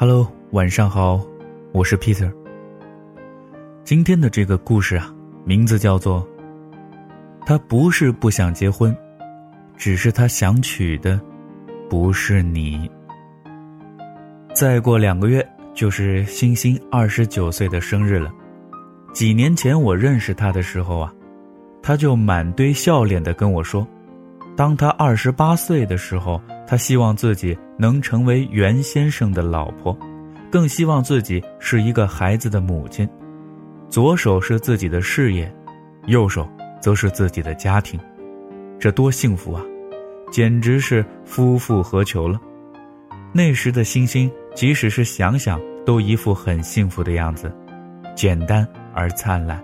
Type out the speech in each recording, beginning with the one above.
Hello，晚上好，我是 Peter。今天的这个故事啊，名字叫做“他不是不想结婚，只是他想娶的不是你”。再过两个月就是星星二十九岁的生日了。几年前我认识他的时候啊，他就满堆笑脸的跟我说，当他二十八岁的时候。他希望自己能成为袁先生的老婆，更希望自己是一个孩子的母亲。左手是自己的事业，右手则是自己的家庭，这多幸福啊！简直是夫复何求了。那时的星星，即使是想想，都一副很幸福的样子，简单而灿烂。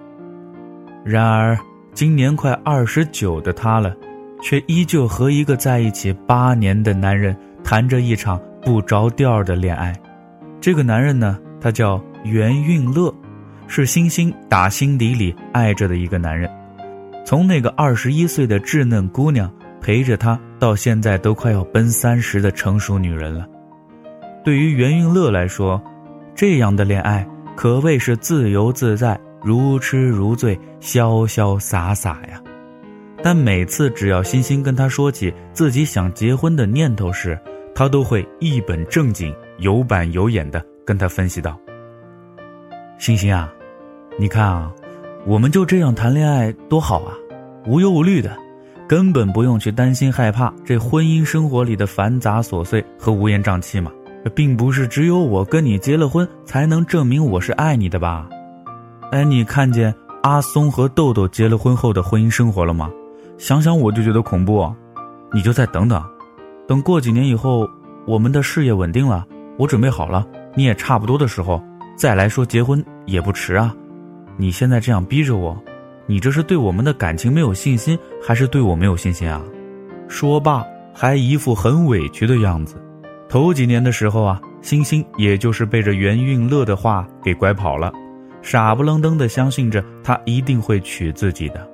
然而，今年快二十九的他了。却依旧和一个在一起八年的男人谈着一场不着调的恋爱。这个男人呢，他叫袁运乐，是星星打心底里爱着的一个男人。从那个二十一岁的稚嫩姑娘陪着他，到现在都快要奔三十的成熟女人了。对于袁运乐来说，这样的恋爱可谓是自由自在、如痴如醉、潇潇洒洒呀。但每次只要欣欣跟他说起自己想结婚的念头时，他都会一本正经、有板有眼的跟他分析道：“欣欣啊，你看啊，我们就这样谈恋爱多好啊，无忧无虑的，根本不用去担心害怕这婚姻生活里的繁杂琐碎和乌烟瘴气嘛。并不是只有我跟你结了婚才能证明我是爱你的吧？哎，你看见阿松和豆豆结了婚后的婚姻生活了吗？”想想我就觉得恐怖，你就再等等，等过几年以后，我们的事业稳定了，我准备好了，你也差不多的时候，再来说结婚也不迟啊。你现在这样逼着我，你这是对我们的感情没有信心，还是对我没有信心啊？说罢，还一副很委屈的样子。头几年的时候啊，星星也就是被这袁运乐的话给拐跑了，傻不愣登的相信着他一定会娶自己的。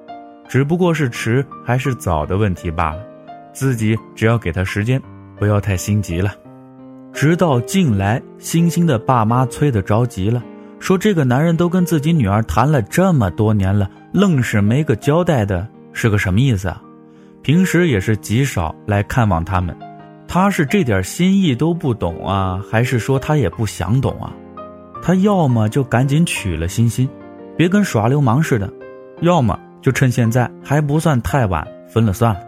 只不过是迟还是早的问题罢了，自己只要给他时间，不要太心急了。直到近来，欣欣的爸妈催得着急了，说这个男人都跟自己女儿谈了这么多年了，愣是没个交代的，是个什么意思啊？平时也是极少来看望他们，他是这点心意都不懂啊，还是说他也不想懂啊？他要么就赶紧娶了欣欣，别跟耍流氓似的，要么。就趁现在还不算太晚，分了算了，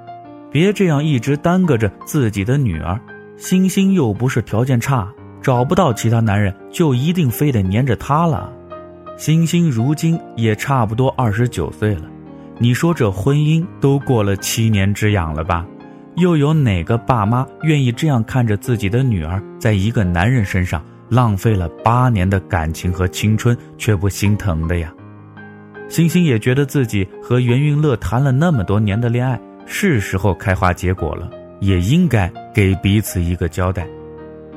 别这样一直耽搁着自己的女儿。星星又不是条件差，找不到其他男人，就一定非得黏着他了。星星如今也差不多二十九岁了，你说这婚姻都过了七年之痒了吧？又有哪个爸妈愿意这样看着自己的女儿在一个男人身上浪费了八年的感情和青春，却不心疼的呀？星星也觉得自己和袁运乐谈了那么多年的恋爱，是时候开花结果了，也应该给彼此一个交代。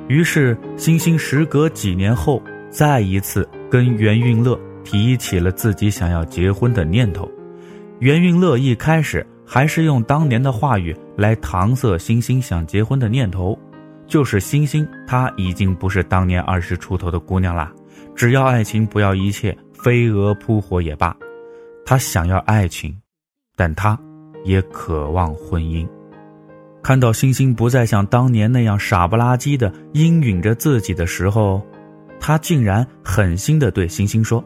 于是，星星时隔几年后，再一次跟袁运乐提起了自己想要结婚的念头。袁运乐一开始还是用当年的话语来搪塞星星想结婚的念头，就是星星她已经不是当年二十出头的姑娘啦，只要爱情，不要一切，飞蛾扑火也罢。他想要爱情，但他也渴望婚姻。看到星星不再像当年那样傻不拉几的应允着自己的时候，他竟然狠心的对星星说：“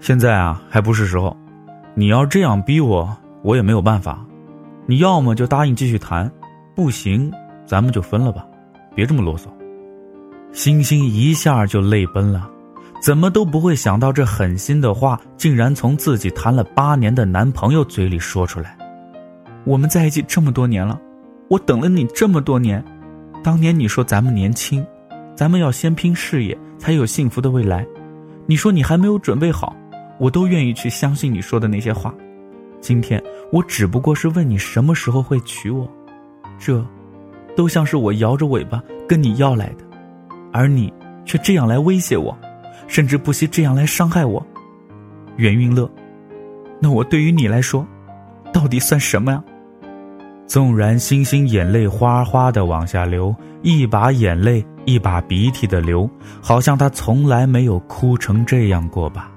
现在啊，还不是时候。你要这样逼我，我也没有办法。你要么就答应继续谈，不行，咱们就分了吧。别这么啰嗦。”星星一下就泪奔了。怎么都不会想到，这狠心的话竟然从自己谈了八年的男朋友嘴里说出来。我们在一起这么多年了，我等了你这么多年。当年你说咱们年轻，咱们要先拼事业，才有幸福的未来。你说你还没有准备好，我都愿意去相信你说的那些话。今天我只不过是问你什么时候会娶我，这，都像是我摇着尾巴跟你要来的，而你却这样来威胁我。甚至不惜这样来伤害我，袁运乐，那我对于你来说，到底算什么呀？纵然星星眼泪哗哗的往下流，一把眼泪一把鼻涕的流，好像他从来没有哭成这样过吧。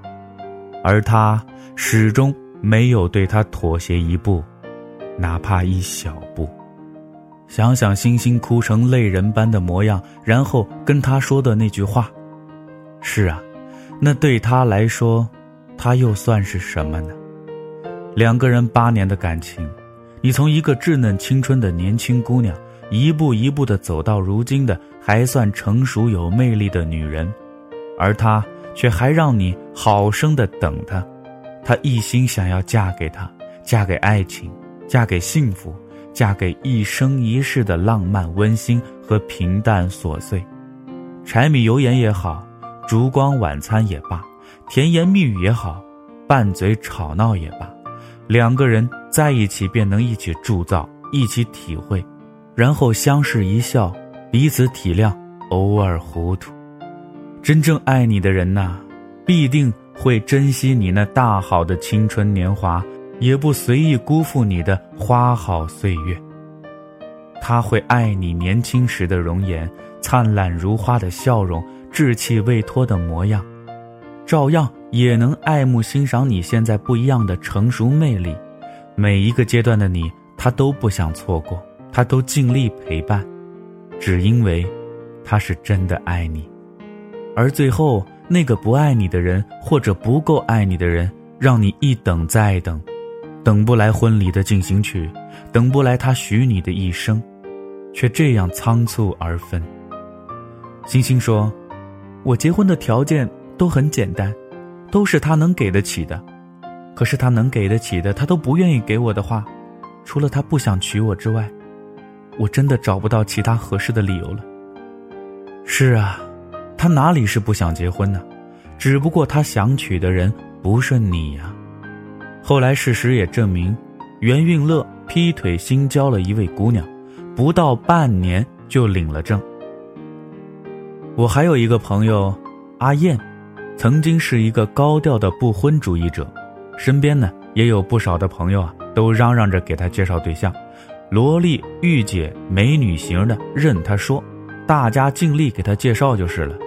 而他始终没有对他妥协一步，哪怕一小步。想想星星哭成泪人般的模样，然后跟他说的那句话：“是啊，那对他来说，他又算是什么呢？”两个人八年的感情，你从一个稚嫩青春的年轻姑娘，一步一步的走到如今的还算成熟有魅力的女人，而他却还让你好生的等他，他一心想要嫁给他，嫁给爱情，嫁给幸福，嫁给一生一世的浪漫温馨和平淡琐碎，柴米油盐也好，烛光晚餐也罢，甜言蜜语也好，拌嘴吵闹也罢。两个人在一起，便能一起铸造，一起体会，然后相视一笑，彼此体谅，偶尔糊涂。真正爱你的人呐，必定会珍惜你那大好的青春年华，也不随意辜负你的花好岁月。他会爱你年轻时的容颜，灿烂如花的笑容，稚气未脱的模样，照样。也能爱慕欣赏你现在不一样的成熟魅力，每一个阶段的你，他都不想错过，他都尽力陪伴，只因为，他是真的爱你。而最后那个不爱你的人，或者不够爱你的人，让你一等再等，等不来婚礼的进行曲，等不来他许你的一生，却这样仓促而分。星星说：“我结婚的条件都很简单。”都是他能给得起的，可是他能给得起的，他都不愿意给我的话，除了他不想娶我之外，我真的找不到其他合适的理由了。是啊，他哪里是不想结婚呢？只不过他想娶的人不是你呀。后来事实也证明，袁运乐劈腿新交了一位姑娘，不到半年就领了证。我还有一个朋友，阿燕。曾经是一个高调的不婚主义者，身边呢也有不少的朋友啊，都嚷嚷着给他介绍对象，萝莉、御姐、美女型的任他说，大家尽力给他介绍就是了，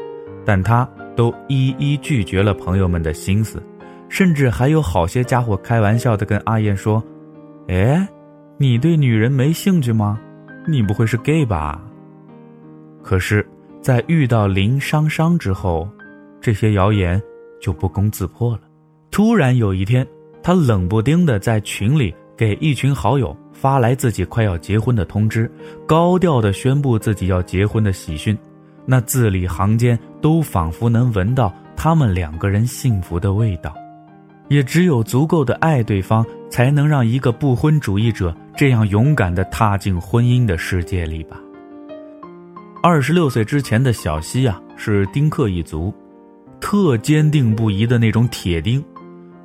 但他都一一拒绝了朋友们的心思，甚至还有好些家伙开玩笑的跟阿燕说：“哎，你对女人没兴趣吗？你不会是 gay 吧？”可是，在遇到林商商之后。这些谣言就不攻自破了。突然有一天，他冷不丁的在群里给一群好友发来自己快要结婚的通知，高调的宣布自己要结婚的喜讯。那字里行间都仿佛能闻到他们两个人幸福的味道。也只有足够的爱对方，才能让一个不婚主义者这样勇敢的踏进婚姻的世界里吧。二十六岁之前的小西啊，是丁克一族。特坚定不移的那种铁钉，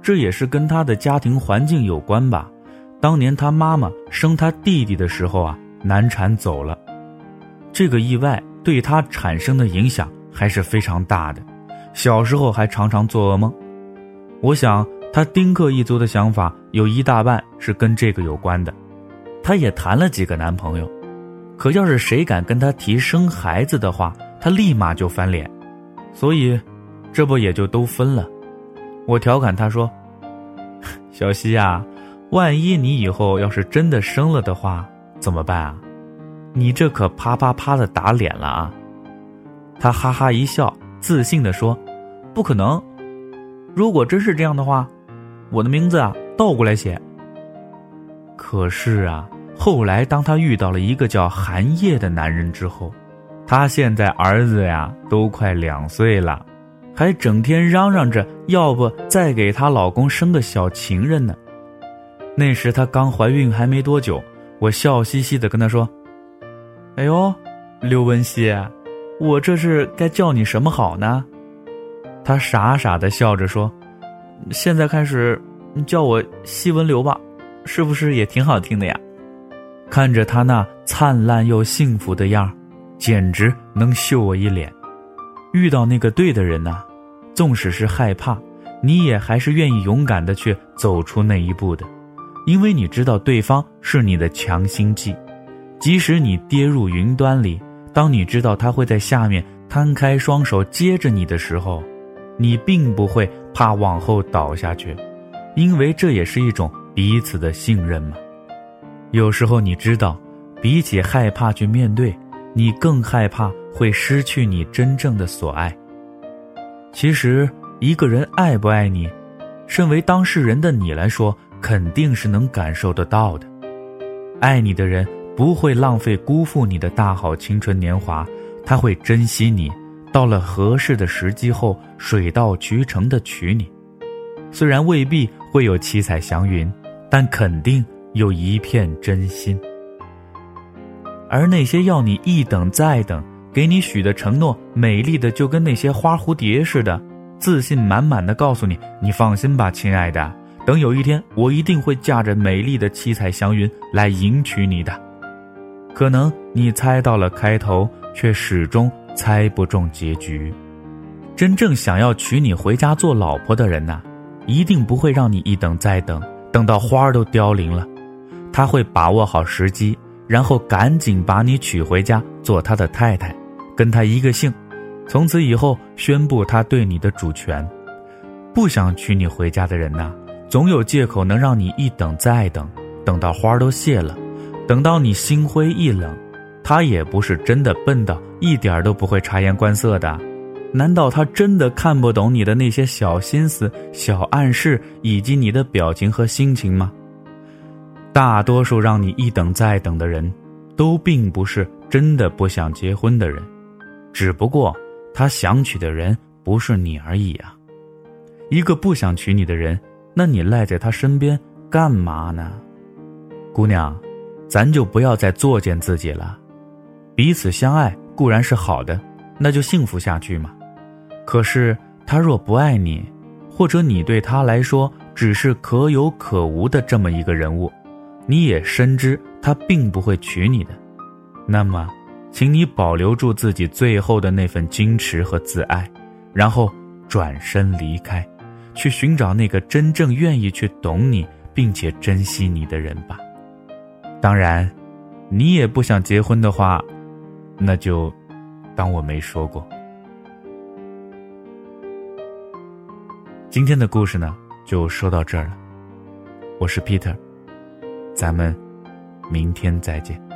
这也是跟他的家庭环境有关吧。当年他妈妈生他弟弟的时候啊，难产走了，这个意外对他产生的影响还是非常大的。小时候还常常做噩梦。我想他丁克一族的想法有一大半是跟这个有关的。他也谈了几个男朋友，可要是谁敢跟他提生孩子的话，他立马就翻脸。所以。这不也就都分了？我调侃他说：“ 小西呀，万一你以后要是真的生了的话，怎么办啊？你这可啪啪啪的打脸了啊！”他哈哈一笑，自信的说：“不可能，如果真是这样的话，我的名字啊倒过来写。”可是啊，后来当他遇到了一个叫韩烨的男人之后，他现在儿子呀都快两岁了。还整天嚷嚷着要不再给她老公生个小情人呢。那时她刚怀孕还没多久，我笑嘻嘻的跟她说：“哎呦，刘文熙，我这是该叫你什么好呢？”她傻傻的笑着说：“现在开始叫我西文流吧，是不是也挺好听的呀？”看着他那灿烂又幸福的样简直能秀我一脸。遇到那个对的人呢？纵使是害怕，你也还是愿意勇敢的去走出那一步的，因为你知道对方是你的强心剂，即使你跌入云端里，当你知道他会在下面摊开双手接着你的时候，你并不会怕往后倒下去，因为这也是一种彼此的信任嘛。有时候你知道，比起害怕去面对，你更害怕会失去你真正的所爱。其实，一个人爱不爱你，身为当事人的你来说，肯定是能感受得到的。爱你的人。不会浪费、辜负你的大好青春年华，他会珍惜你，到了合适的时机后，水到渠成的娶你。虽然未必会有七彩祥云，但肯定有一片真心。而那些要你一等再等，给你许的承诺，美丽的就跟那些花蝴蝶似的，自信满满的告诉你：“你放心吧，亲爱的，等有一天，我一定会驾着美丽的七彩祥云来迎娶你的。”可能你猜到了开头，却始终猜不中结局。真正想要娶你回家做老婆的人呐，一定不会让你一等再等，等到花儿都凋零了。他会把握好时机，然后赶紧把你娶回家做他的太太，跟他一个姓，从此以后宣布他对你的主权。不想娶你回家的人呐，总有借口能让你一等再等，等到花儿都谢了。等到你心灰意冷，他也不是真的笨到一点都不会察言观色的。难道他真的看不懂你的那些小心思、小暗示以及你的表情和心情吗？大多数让你一等再等的人，都并不是真的不想结婚的人，只不过他想娶的人不是你而已啊。一个不想娶你的人，那你赖在他身边干嘛呢，姑娘？咱就不要再作践自己了，彼此相爱固然是好的，那就幸福下去嘛。可是他若不爱你，或者你对他来说只是可有可无的这么一个人物，你也深知他并不会娶你的，那么，请你保留住自己最后的那份矜持和自爱，然后转身离开，去寻找那个真正愿意去懂你并且珍惜你的人吧。当然，你也不想结婚的话，那就当我没说过。今天的故事呢，就说到这儿了。我是 Peter，咱们明天再见。